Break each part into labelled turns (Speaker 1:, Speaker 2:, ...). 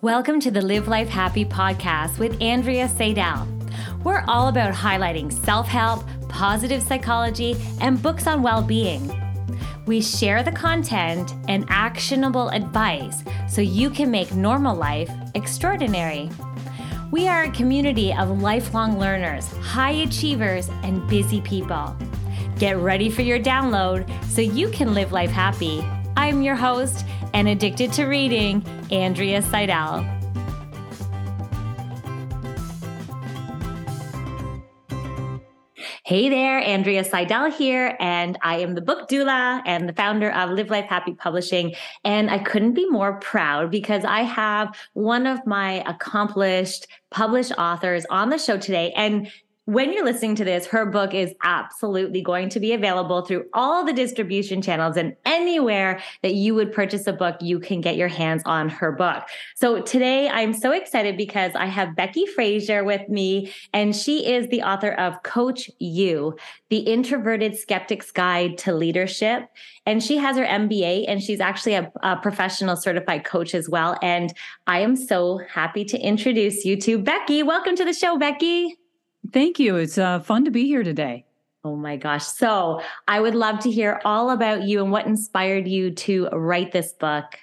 Speaker 1: Welcome to the Live Life Happy podcast with Andrea Seidel. We're all about highlighting self help, positive psychology, and books on well being. We share the content and actionable advice so you can make normal life extraordinary. We are a community of lifelong learners, high achievers, and busy people. Get ready for your download so you can live life happy. I'm your host and addicted to reading, Andrea Seidel. Hey there, Andrea Seidel here, and I am the book doula and the founder of Live Life Happy Publishing. And I couldn't be more proud because I have one of my accomplished published authors on the show today. And when you're listening to this, her book is absolutely going to be available through all the distribution channels and anywhere that you would purchase a book, you can get your hands on her book. So today I'm so excited because I have Becky Frazier with me, and she is the author of Coach You, the Introverted Skeptic's Guide to Leadership. And she has her MBA and she's actually a, a professional certified coach as well. And I am so happy to introduce you to Becky. Welcome to the show, Becky.
Speaker 2: Thank you. It's uh, fun to be here today.
Speaker 1: Oh my gosh. So I would love to hear all about you and what inspired you to write this book.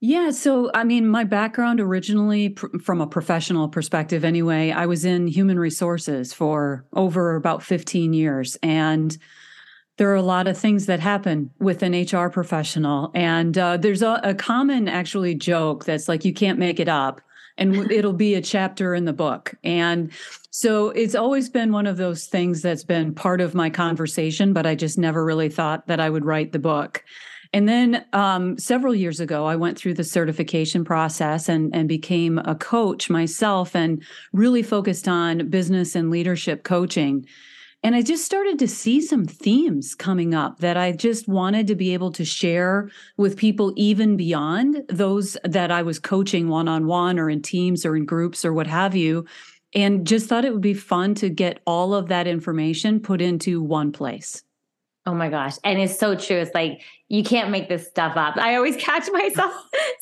Speaker 2: Yeah. So, I mean, my background originally, pr- from a professional perspective anyway, I was in human resources for over about 15 years. And there are a lot of things that happen with an HR professional. And uh, there's a, a common, actually, joke that's like, you can't make it up and it'll be a chapter in the book. And so it's always been one of those things that's been part of my conversation, but I just never really thought that I would write the book. And then um, several years ago, I went through the certification process and, and became a coach myself and really focused on business and leadership coaching. And I just started to see some themes coming up that I just wanted to be able to share with people, even beyond those that I was coaching one on one or in teams or in groups or what have you. And just thought it would be fun to get all of that information put into one place.
Speaker 1: Oh my gosh. And it's so true. It's like, you can't make this stuff up. I always catch myself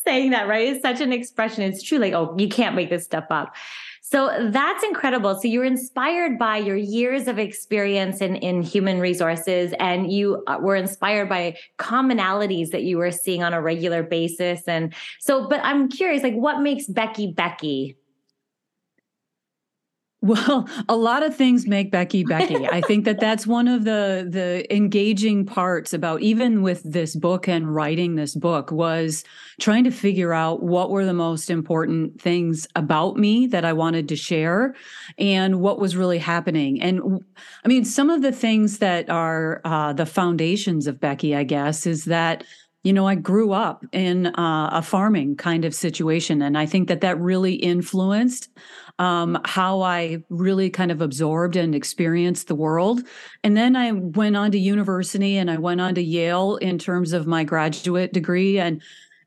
Speaker 1: saying that, right? It's such an expression. It's true. Like, oh, you can't make this stuff up. So that's incredible. So you're inspired by your years of experience in, in human resources, and you uh, were inspired by commonalities that you were seeing on a regular basis. And so, but I'm curious, like, what makes Becky Becky?
Speaker 2: Well, a lot of things make Becky Becky. I think that that's one of the the engaging parts about even with this book and writing this book was trying to figure out what were the most important things about me that I wanted to share and what was really happening. And I mean, some of the things that are uh, the foundations of Becky, I guess, is that you know, I grew up in uh, a farming kind of situation. And I think that that really influenced um, how I really kind of absorbed and experienced the world. And then I went on to university and I went on to Yale in terms of my graduate degree. And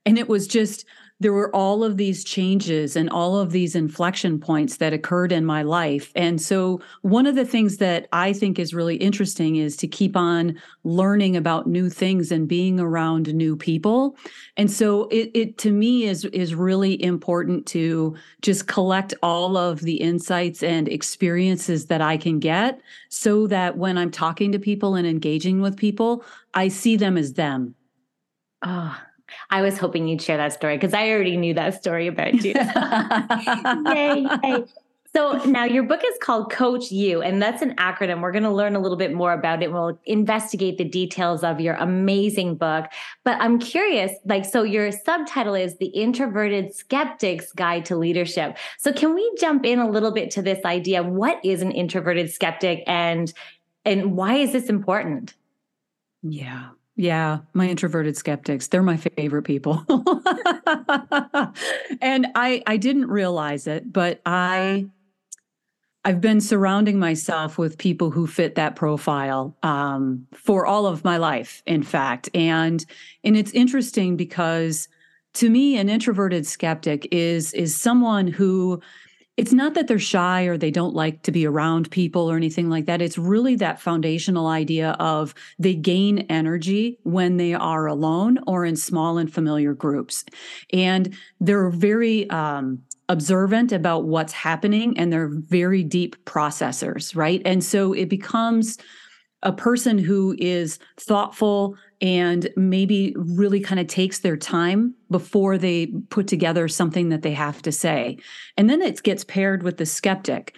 Speaker 2: and it was just there were all of these changes and all of these inflection points that occurred in my life. And so, one of the things that I think is really interesting is to keep on learning about new things and being around new people. And so, it, it to me is is really important to just collect all of the insights and experiences that I can get, so that when I'm talking to people and engaging with people, I see them as them.
Speaker 1: Ah. Oh I was hoping you'd share that story because I already knew that story about you. yay, yay. So now your book is called Coach You, and that's an acronym. We're going to learn a little bit more about it. We'll investigate the details of your amazing book. But I'm curious, like, so your subtitle is The Introverted Skeptic's Guide to Leadership. So can we jump in a little bit to this idea? What is an introverted skeptic and and why is this important?
Speaker 2: Yeah. Yeah, my introverted skeptics, they're my favorite people. and I I didn't realize it, but I I've been surrounding myself with people who fit that profile um, for all of my life, in fact. And and it's interesting because to me, an introverted skeptic is is someone who it's not that they're shy or they don't like to be around people or anything like that. It's really that foundational idea of they gain energy when they are alone or in small and familiar groups. And they're very um, observant about what's happening and they're very deep processors, right? And so it becomes a person who is thoughtful and maybe really kind of takes their time before they put together something that they have to say. And then it gets paired with the skeptic.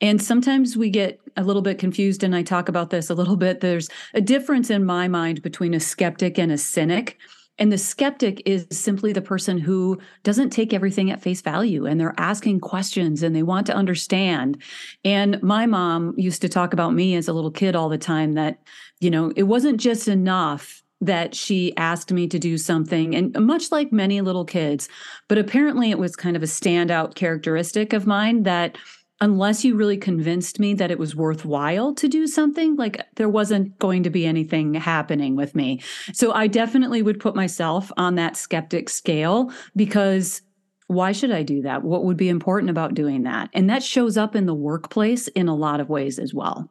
Speaker 2: And sometimes we get a little bit confused, and I talk about this a little bit. There's a difference in my mind between a skeptic and a cynic. And the skeptic is simply the person who doesn't take everything at face value and they're asking questions and they want to understand. And my mom used to talk about me as a little kid all the time that, you know, it wasn't just enough that she asked me to do something and much like many little kids but apparently it was kind of a standout characteristic of mine that unless you really convinced me that it was worthwhile to do something like there wasn't going to be anything happening with me so i definitely would put myself on that skeptic scale because why should I do that? What would be important about doing that? And that shows up in the workplace in a lot of ways as well.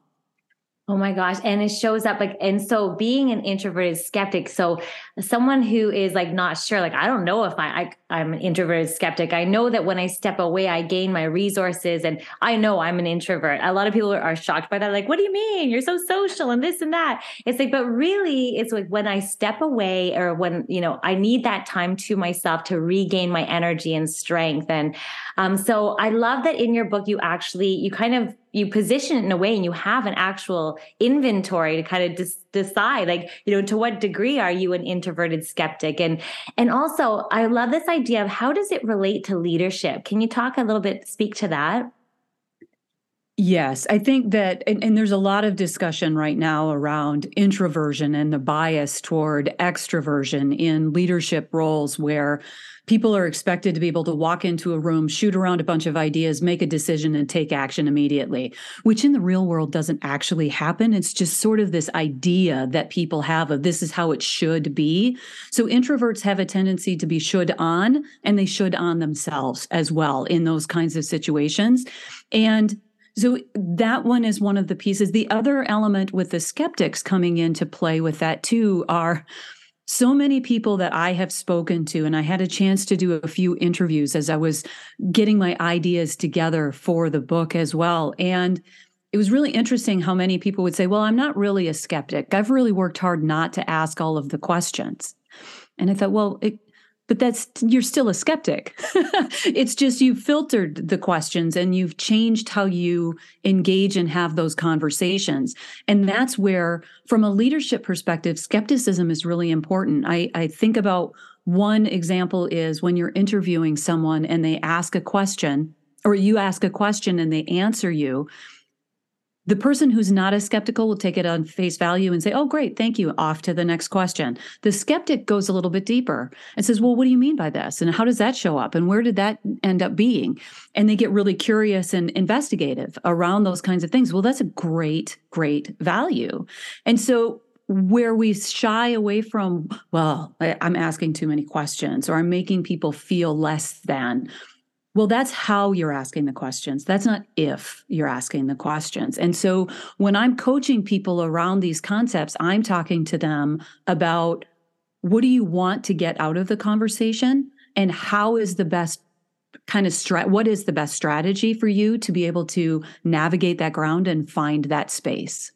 Speaker 1: Oh my gosh. And it shows up like, and so being an introverted skeptic, so someone who is like not sure, like, I don't know if I, I am an introverted skeptic. I know that when I step away, I gain my resources and I know I'm an introvert. A lot of people are shocked by that. Like, what do you mean? You're so social and this and that. It's like, but really it's like when I step away or when, you know, I need that time to myself to regain my energy and strength. And um, so I love that in your book, you actually, you kind of you position it in a way and you have an actual inventory to kind of dis- decide like you know to what degree are you an introverted skeptic? And and also i love this idea of how does it relate to leadership? Can you talk a little bit speak to that?
Speaker 2: Yes, I think that, and, and, there's a lot of discussion right now around introversion and the bias toward extroversion in leadership roles where people are expected to be able to walk into a room, shoot around a bunch of ideas, make a decision, and take action immediately, which in the real world doesn't actually happen. It's just sort of this idea that people have of this is how it should be. So introverts have a tendency to be should on, and they should on themselves as well in those kinds of situations. And so that one is one of the pieces. The other element with the skeptics coming into play with that too are so many people that I have spoken to, and I had a chance to do a few interviews as I was getting my ideas together for the book as well. And it was really interesting how many people would say, Well, I'm not really a skeptic. I've really worked hard not to ask all of the questions. And I thought, Well, it, but that's you're still a skeptic. It's just you've filtered the questions and you've changed how you engage and have those conversations. And that's where from a leadership perspective skepticism is really important. I, I think about one example is when you're interviewing someone and they ask a question or you ask a question and they answer you the person who's not as skeptical will take it on face value and say, Oh, great, thank you. Off to the next question. The skeptic goes a little bit deeper and says, Well, what do you mean by this? And how does that show up? And where did that end up being? And they get really curious and investigative around those kinds of things. Well, that's a great, great value. And so where we shy away from, well, I'm asking too many questions or I'm making people feel less than well, that's how you're asking the questions. That's not if you're asking the questions. And so when I'm coaching people around these concepts, I'm talking to them about what do you want to get out of the conversation and how is the best kind of strat what is the best strategy for you to be able to navigate that ground and find that space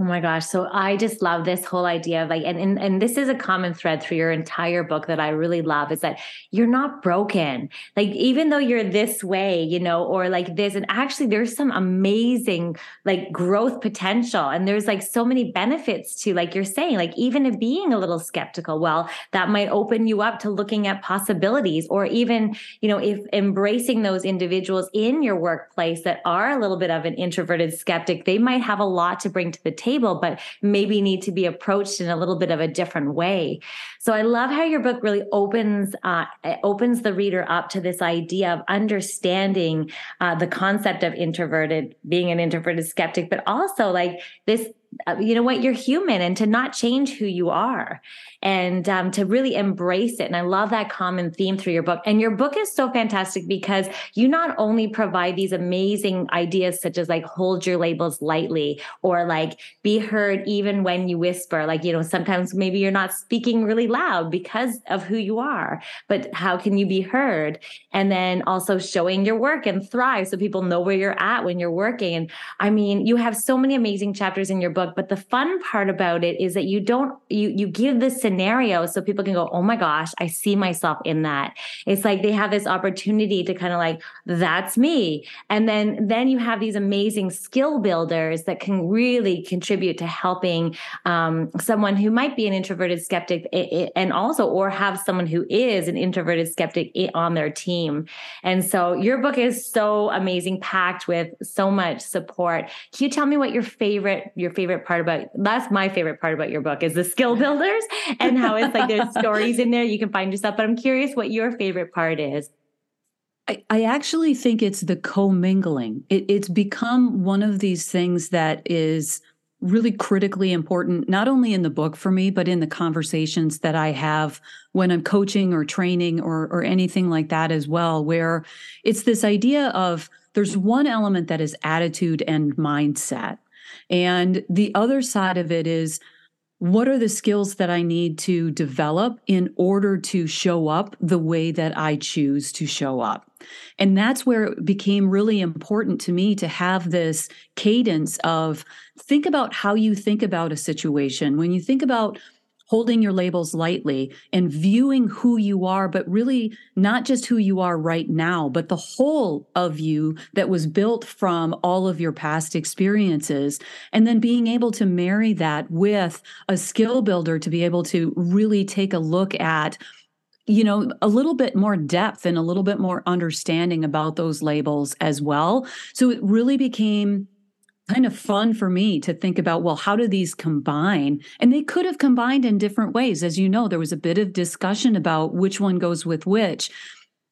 Speaker 1: Oh my gosh. So I just love this whole idea of like, and, and, and this is a common thread through your entire book that I really love is that you're not broken. Like, even though you're this way, you know, or like this, and actually there's some amazing like growth potential. And there's like so many benefits to, like you're saying, like even being a little skeptical, well, that might open you up to looking at possibilities or even, you know, if embracing those individuals in your workplace that are a little bit of an introverted skeptic, they might have a lot to bring to the table table, but maybe need to be approached in a little bit of a different way. So I love how your book really opens uh, opens the reader up to this idea of understanding uh, the concept of introverted, being an introverted skeptic, but also like this you know what? You're human and to not change who you are and um, to really embrace it and i love that common theme through your book. And your book is so fantastic because you not only provide these amazing ideas such as like hold your labels lightly or like be heard even when you whisper like you know sometimes maybe you're not speaking really loud because of who you are but how can you be heard? And then also showing your work and thrive so people know where you're at when you're working. And i mean you have so many amazing chapters in your book but the fun part about it is that you don't you you give the scenario so people can go, oh my gosh, I see myself in that. It's like they have this opportunity to kind of like, that's me. And then then you have these amazing skill builders that can really contribute to helping um, someone who might be an introverted skeptic eh, eh, and also or have someone who is an introverted skeptic eh, on their team. And so your book is so amazing, packed with so much support. Can you tell me what your favorite your favorite part about that's my favorite part about your book is the skill builders and how it's like there's stories in there you can find yourself. But I'm curious what your favorite part is.
Speaker 2: I, I actually think it's the commingling. It, it's become one of these things that is really critically important, not only in the book for me, but in the conversations that I have when I'm coaching or training or, or anything like that as well, where it's this idea of there's one element that is attitude and mindset. And the other side of it is what are the skills that I need to develop in order to show up the way that I choose to show up? And that's where it became really important to me to have this cadence of think about how you think about a situation. When you think about holding your labels lightly and viewing who you are, but really not just who you are right now, but the whole of you that was built from all of your past experiences. And then being able to marry that with a skill builder to be able to really take a look at you know a little bit more depth and a little bit more understanding about those labels as well so it really became kind of fun for me to think about well how do these combine? And they could have combined in different ways. As you know there was a bit of discussion about which one goes with which.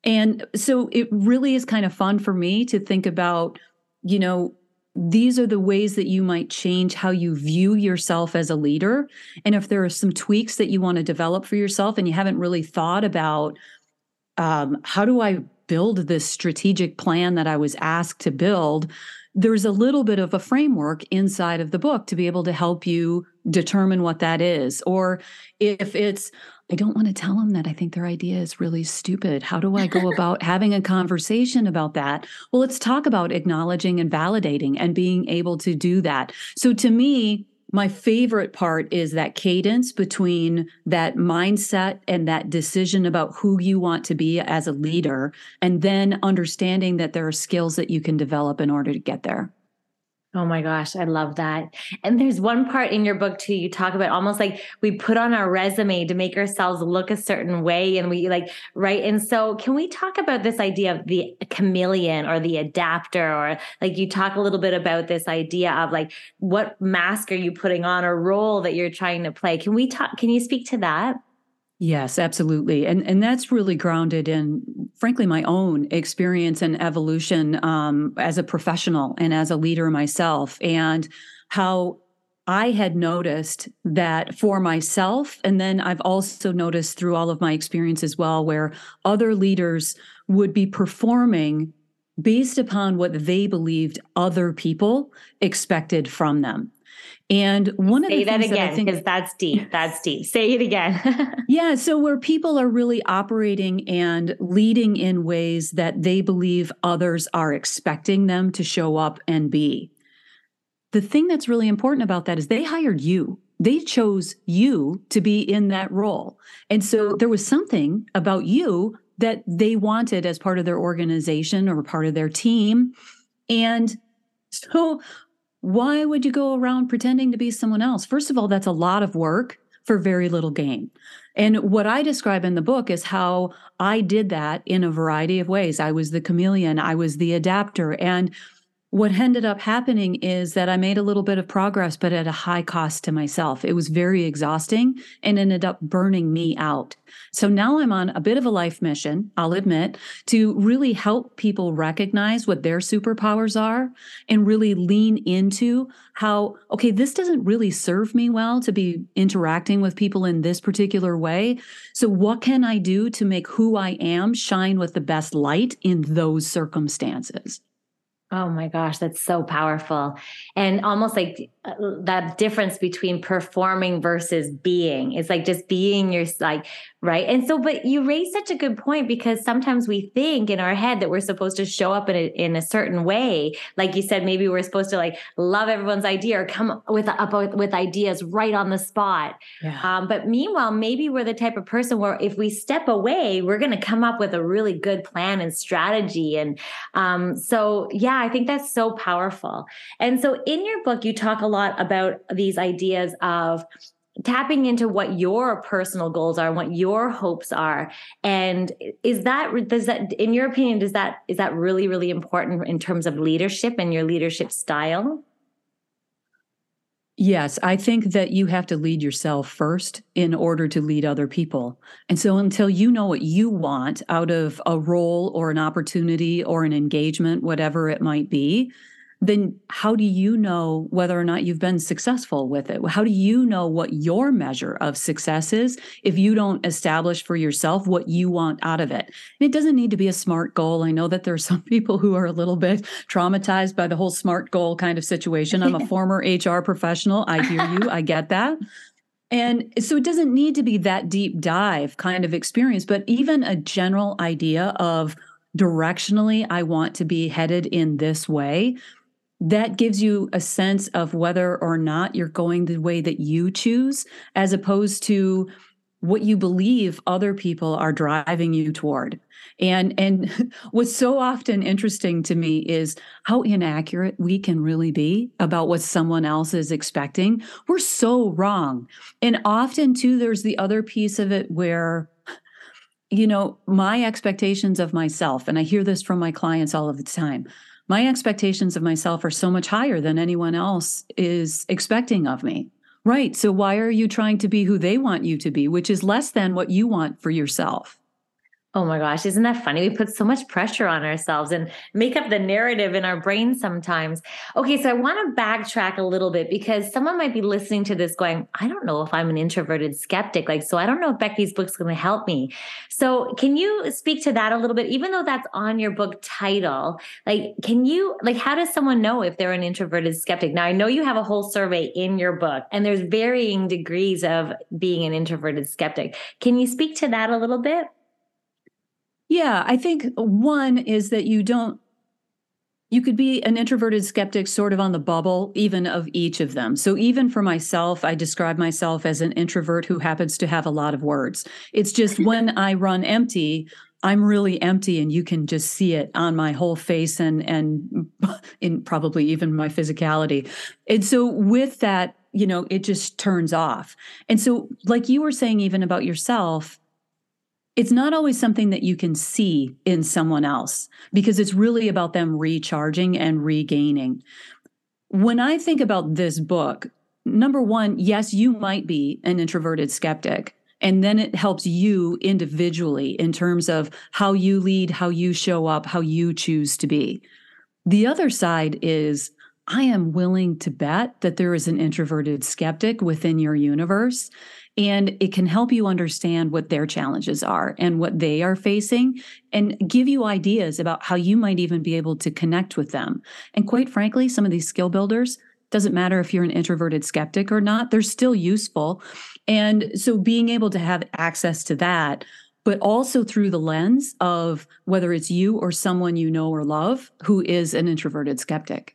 Speaker 2: And so it really is kind of fun for me to think about you know these are the ways that you might change how you view yourself as a leader. And if there are some tweaks that you want to develop for yourself and you haven't really thought about um, how do i build this strategic plan that i was asked to build there's a little bit of a framework inside of the book to be able to help you determine what that is. Or if it's, I don't want to tell them that I think their idea is really stupid. How do I go about having a conversation about that? Well, let's talk about acknowledging and validating and being able to do that. So to me, my favorite part is that cadence between that mindset and that decision about who you want to be as a leader, and then understanding that there are skills that you can develop in order to get there.
Speaker 1: Oh my gosh, I love that. And there's one part in your book too, you talk about almost like we put on our resume to make ourselves look a certain way and we like, right? And so can we talk about this idea of the chameleon or the adapter or like you talk a little bit about this idea of like what mask are you putting on or role that you're trying to play? Can we talk, can you speak to that?
Speaker 2: Yes, absolutely. And and that's really grounded in frankly my own experience and evolution um, as a professional and as a leader myself and how I had noticed that for myself and then I've also noticed through all of my experience as well where other leaders would be performing based upon what they believed other people expected from them. And one
Speaker 1: Say
Speaker 2: of
Speaker 1: the things that again because that's deep. That's deep. Say it again.
Speaker 2: yeah. So where people are really operating and leading in ways that they believe others are expecting them to show up and be. The thing that's really important about that is they hired you. They chose you to be in that role. And so there was something about you that they wanted as part of their organization or part of their team. And so why would you go around pretending to be someone else? First of all, that's a lot of work for very little gain. And what I describe in the book is how I did that in a variety of ways. I was the chameleon, I was the adapter. And what ended up happening is that I made a little bit of progress, but at a high cost to myself. It was very exhausting and ended up burning me out. So now I'm on a bit of a life mission, I'll admit, to really help people recognize what their superpowers are and really lean into how, okay, this doesn't really serve me well to be interacting with people in this particular way. So, what can I do to make who I am shine with the best light in those circumstances?
Speaker 1: Oh my gosh, that's so powerful. And almost like uh, that difference between performing versus being. It's like just being your like right. And so but you raise such a good point because sometimes we think in our head that we're supposed to show up in a in a certain way. Like you said maybe we're supposed to like love everyone's idea or come with up with ideas right on the spot. Yeah. Um, but meanwhile, maybe we're the type of person where if we step away, we're going to come up with a really good plan and strategy and um so yeah I think that's so powerful. And so in your book, you talk a lot about these ideas of tapping into what your personal goals are what your hopes are and is that does that in your opinion does that is that really really important in terms of leadership and your leadership style
Speaker 2: Yes, I think that you have to lead yourself first in order to lead other people. And so until you know what you want out of a role or an opportunity or an engagement, whatever it might be, then how do you know whether or not you've been successful with it? How do you know what your measure of success is if you don't establish for yourself what you want out of it? And it doesn't need to be a smart goal. I know that there are some people who are a little bit traumatized by the whole smart goal kind of situation. I'm a former HR professional. I hear you. I get that. And so it doesn't need to be that deep dive kind of experience, but even a general idea of directionally, I want to be headed in this way that gives you a sense of whether or not you're going the way that you choose, as opposed to what you believe other people are driving you toward. And and what's so often interesting to me is how inaccurate we can really be about what someone else is expecting. We're so wrong. And often too there's the other piece of it where you know, my expectations of myself and I hear this from my clients all of the time my expectations of myself are so much higher than anyone else is expecting of me. Right. So why are you trying to be who they want you to be, which is less than what you want for yourself?
Speaker 1: Oh my gosh, isn't that funny? We put so much pressure on ourselves and make up the narrative in our brains sometimes. Okay, so I want to backtrack a little bit because someone might be listening to this going, I don't know if I'm an introverted skeptic. Like, so I don't know if Becky's book's going to help me. So, can you speak to that a little bit, even though that's on your book title? Like, can you, like, how does someone know if they're an introverted skeptic? Now, I know you have a whole survey in your book, and there's varying degrees of being an introverted skeptic. Can you speak to that a little bit?
Speaker 2: Yeah, I think one is that you don't you could be an introverted skeptic sort of on the bubble even of each of them. So even for myself, I describe myself as an introvert who happens to have a lot of words. It's just when I run empty, I'm really empty and you can just see it on my whole face and and in probably even my physicality. And so with that, you know, it just turns off. And so like you were saying even about yourself, it's not always something that you can see in someone else because it's really about them recharging and regaining. When I think about this book, number one, yes, you might be an introverted skeptic. And then it helps you individually in terms of how you lead, how you show up, how you choose to be. The other side is I am willing to bet that there is an introverted skeptic within your universe. And it can help you understand what their challenges are and what they are facing and give you ideas about how you might even be able to connect with them. And quite frankly, some of these skill builders, doesn't matter if you're an introverted skeptic or not, they're still useful. And so being able to have access to that, but also through the lens of whether it's you or someone you know or love who is an introverted skeptic.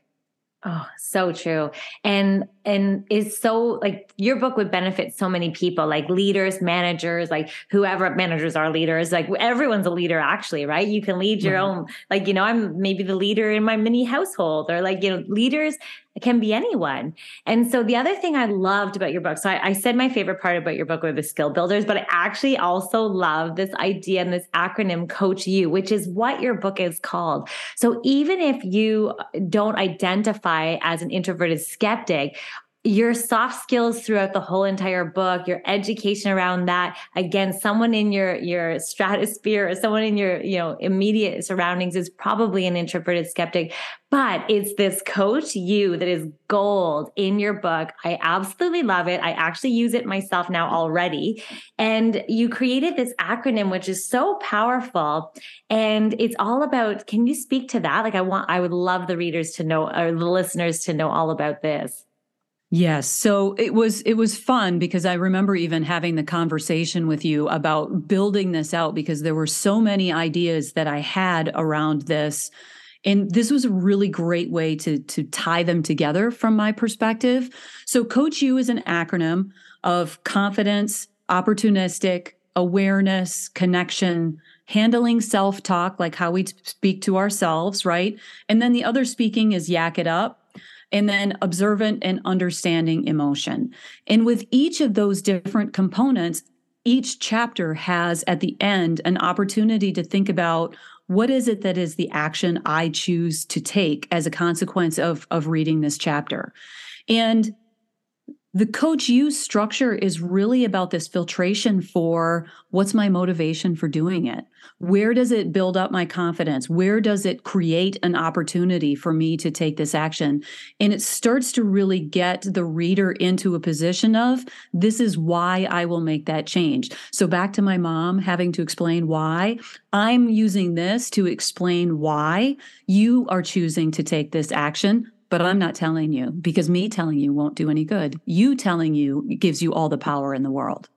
Speaker 1: Oh, so true. And and is so like your book would benefit so many people, like leaders, managers, like whoever managers are leaders, like everyone's a leader actually, right? You can lead your mm-hmm. own like you know, I'm maybe the leader in my mini household or like you know, leaders can be anyone. And so the other thing I loved about your book, so I, I said my favorite part about your book were the skill builders, but I actually also love this idea and this acronym Coach You, which is what your book is called. So even if you don't identify as an introverted skeptic, your soft skills throughout the whole entire book your education around that again someone in your your stratosphere or someone in your you know immediate surroundings is probably an introverted skeptic but it's this coach you that is gold in your book. I absolutely love it. I actually use it myself now already. And you created this acronym which is so powerful and it's all about can you speak to that? Like i want i would love the readers to know or the listeners to know all about this
Speaker 2: Yes. So it was it was fun because I remember even having the conversation with you about building this out because there were so many ideas that I had around this. And this was a really great way to to tie them together from my perspective. So Coach You is an acronym of confidence, opportunistic, awareness, connection, handling self-talk like how we speak to ourselves, right? And then the other speaking is yak it up and then observant and understanding emotion. And with each of those different components, each chapter has at the end an opportunity to think about what is it that is the action I choose to take as a consequence of, of reading this chapter. And the coach you structure is really about this filtration for what's my motivation for doing it? Where does it build up my confidence? Where does it create an opportunity for me to take this action? And it starts to really get the reader into a position of this is why I will make that change. So back to my mom having to explain why I'm using this to explain why you are choosing to take this action but I'm not telling you because me telling you won't do any good. You telling you gives you all the power in the world.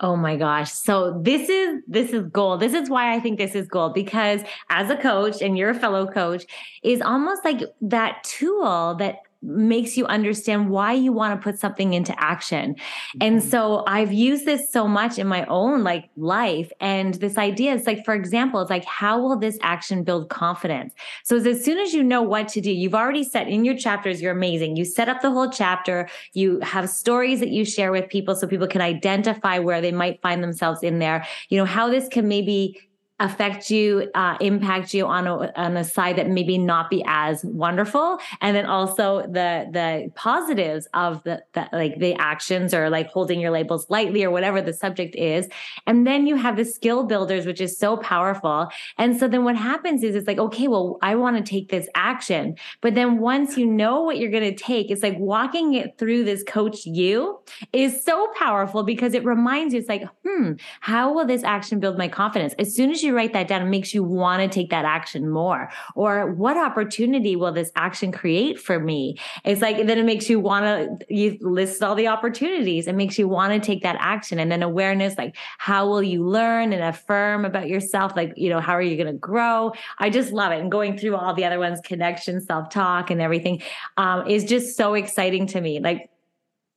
Speaker 1: Oh my gosh. So this is this is gold. This is why I think this is gold because as a coach and you're a fellow coach is almost like that tool that makes you understand why you want to put something into action. And mm-hmm. so I've used this so much in my own like life. And this idea is like, for example, it's like, how will this action build confidence? So as soon as you know what to do, you've already set in your chapters, you're amazing. You set up the whole chapter. You have stories that you share with people so people can identify where they might find themselves in there. You know, how this can maybe affect you, uh, impact you on a, on a side that maybe not be as wonderful, and then also the the positives of the, the like the actions or like holding your labels lightly or whatever the subject is, and then you have the skill builders, which is so powerful. And so then what happens is it's like okay, well I want to take this action, but then once you know what you're going to take, it's like walking it through this coach you is so powerful because it reminds you it's like hmm, how will this action build my confidence? As soon as you you write that down, it makes you want to take that action more. Or what opportunity will this action create for me? It's like, then it makes you want to, you list all the opportunities. It makes you want to take that action. And then awareness, like, how will you learn and affirm about yourself? Like, you know, how are you going to grow? I just love it. And going through all the other ones, connection, self talk, and everything um, is just so exciting to me. Like,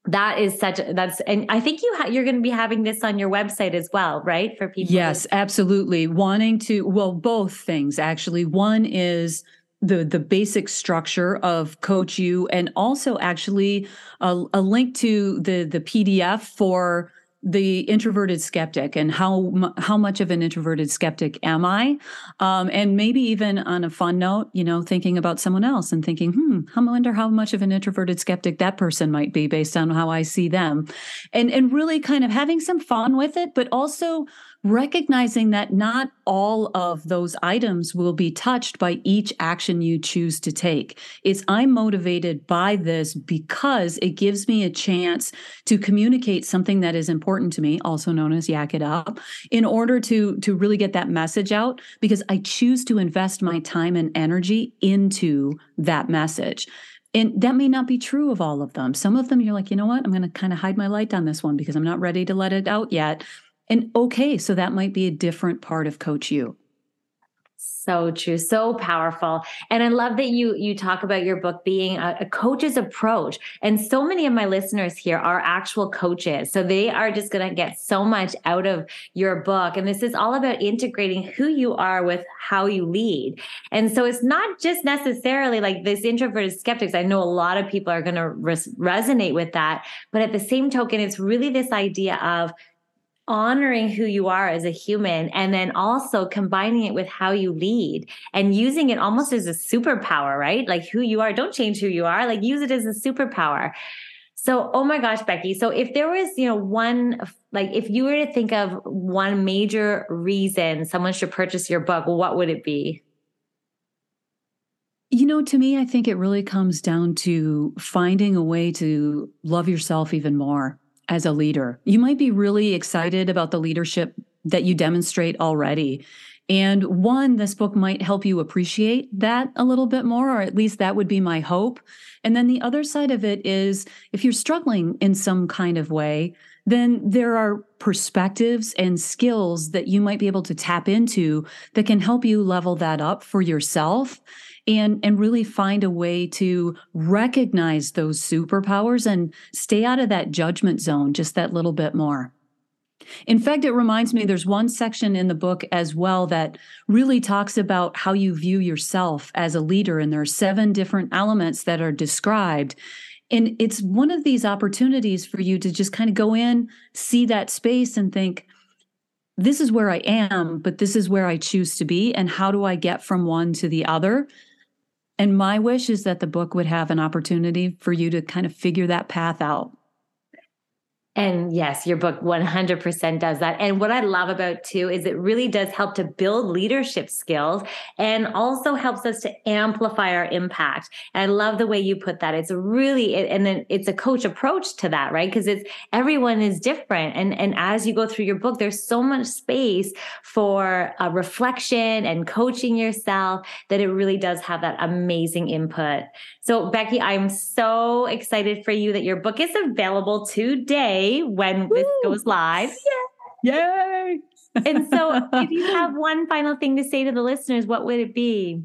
Speaker 1: that is such that's and i think you ha- you're going to be having this on your website as well right? For people
Speaker 2: yes absolutely. Wanting to well both things actually. One is the the basic structure of coach you and also actually a, a link to the the pdf for the introverted skeptic and how how much of an introverted skeptic am I? Um, and maybe even on a fun note, you know, thinking about someone else and thinking, hmm, I wonder how much of an introverted skeptic that person might be based on how I see them, and and really kind of having some fun with it, but also recognizing that not all of those items will be touched by each action you choose to take. It's I'm motivated by this because it gives me a chance to communicate something that is important to me, also known as yak it up, in order to to really get that message out because I choose to invest my time and energy into that message. And that may not be true of all of them. Some of them you're like, you know what? I'm going to kind of hide my light on this one because I'm not ready to let it out yet. And okay, so that might be a different part of Coach you.
Speaker 1: So true, so powerful. And I love that you you talk about your book being a, a, coach's approach. And so many of my listeners here are actual coaches. So they are just going to get so much out of your book. And this is all about integrating who you are with how you lead. And so it's not just necessarily like this introverted skeptics. I know a lot of people are going to res- resonate with that, but at the same token it's really this idea of honoring who you are as a human and then also combining it with how you lead and using it almost as a superpower, right? Like who you are, don't change who you are, like use it as a superpower. So, oh my gosh, Becky. So, if there was, you know, one, like if you were to think of one major reason someone should purchase your book, what would it be?
Speaker 2: You know, to me, I think it really comes down to finding a way to love yourself even more as a leader. You might be really excited about the leadership that you demonstrate already. And one, this book might help you appreciate that a little bit more, or at least that would be my hope. And then the other side of it is if you're struggling in some kind of way, then there are perspectives and skills that you might be able to tap into that can help you level that up for yourself and and really find a way to recognize those superpowers and stay out of that judgment zone just that little bit more. In fact, it reminds me there's one section in the book as well that really talks about how you view yourself as a leader. And there are seven different elements that are described. And it's one of these opportunities for you to just kind of go in, see that space, and think, this is where I am, but this is where I choose to be. And how do I get from one to the other? And my wish is that the book would have an opportunity for you to kind of figure that path out.
Speaker 1: And yes, your book 100% does that. And what I love about too is it really does help to build leadership skills and also helps us to amplify our impact. And I love the way you put that. It's really, and then it's a coach approach to that, right? Because it's everyone is different. And, and as you go through your book, there's so much space for a reflection and coaching yourself that it really does have that amazing input. So, Becky, I'm so excited for you that your book is available today when Woo! this goes live.
Speaker 2: Yay! Yay!
Speaker 1: and so, if you have one final thing to say to the listeners, what would it be?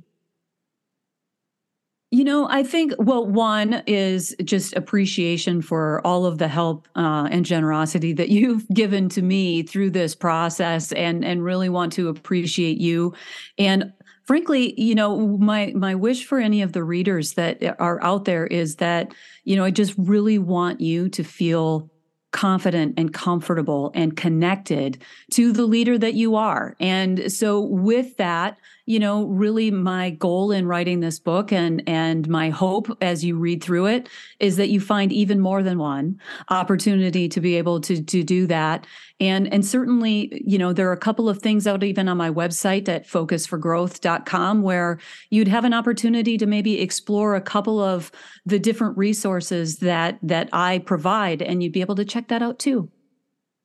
Speaker 2: You know, I think, well, one is just appreciation for all of the help uh, and generosity that you've given to me through this process and, and really want to appreciate you. And frankly, you know, my my wish for any of the readers that are out there is that, you know, I just really want you to feel confident and comfortable and connected to the leader that you are. And so with that, you know, really my goal in writing this book and and my hope as you read through it is that you find even more than one opportunity to be able to to do that. And and certainly, you know, there are a couple of things out even on my website at focusforgrowth.com where you'd have an opportunity to maybe explore a couple of the different resources that that I provide and you'd be able to check that out too.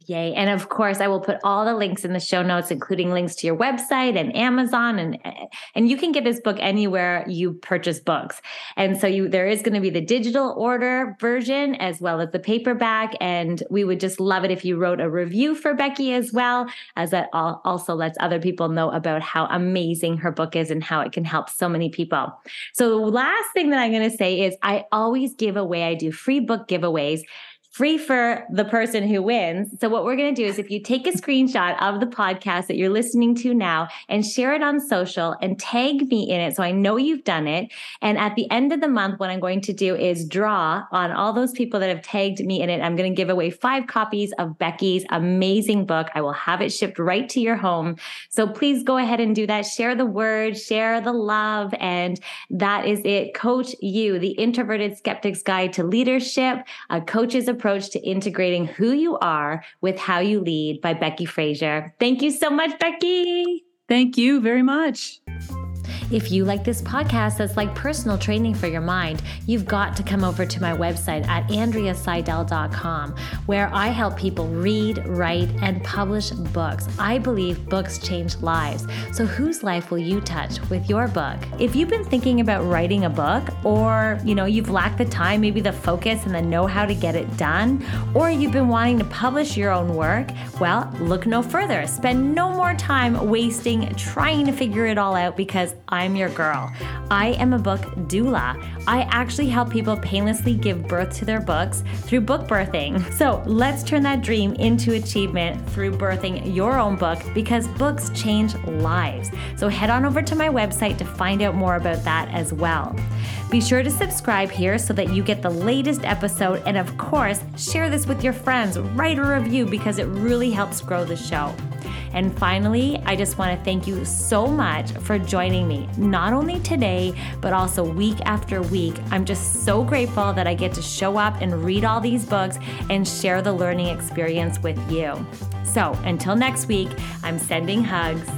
Speaker 1: Yay. And of course, I will put all the links in the show notes, including links to your website and Amazon. And, and you can get this book anywhere you purchase books. And so you, there is going to be the digital order version as well as the paperback. And we would just love it if you wrote a review for Becky as well, as that also lets other people know about how amazing her book is and how it can help so many people. So the last thing that I'm going to say is I always give away, I do free book giveaways free for the person who wins. So, what we're going to do is if you take a screenshot of the podcast that you're listening to now and share it on social and tag me in it so I know you've done it. And at the end of the month, what I'm going to do is draw on all those people that have tagged me in it. I'm going to give away five copies of Becky's amazing book. I will have it shipped right to your home. So, please go ahead and do that. Share the word, share the love. And that is it. Coach You, the Introverted Skeptic's Guide to Leadership, a coach's approach to integrating who you are with how you lead by Becky Frazier. Thank you so much, Becky.
Speaker 2: Thank you very much.
Speaker 1: If you like this podcast that's like personal training for your mind, you've got to come over to my website at andreaseidel.com, where I help people read, write, and publish books. I believe books change lives. So whose life will you touch with your book? If you've been thinking about writing a book or, you know, you've lacked the time, maybe the focus and the know-how to get it done, or you've been wanting to publish your own work, well, look no further. Spend no more time wasting trying to figure it all out because I'm your girl. I am a book doula. I actually help people painlessly give birth to their books through book birthing. So let's turn that dream into achievement through birthing your own book because books change lives. So head on over to my website to find out more about that as well. Be sure to subscribe here so that you get the latest episode. And of course, share this with your friends. Write a review because it really helps grow the show. And finally, I just want to thank you so much for joining me, not only today, but also week after week. I'm just so grateful that I get to show up and read all these books and share the learning experience with you. So until next week, I'm sending hugs.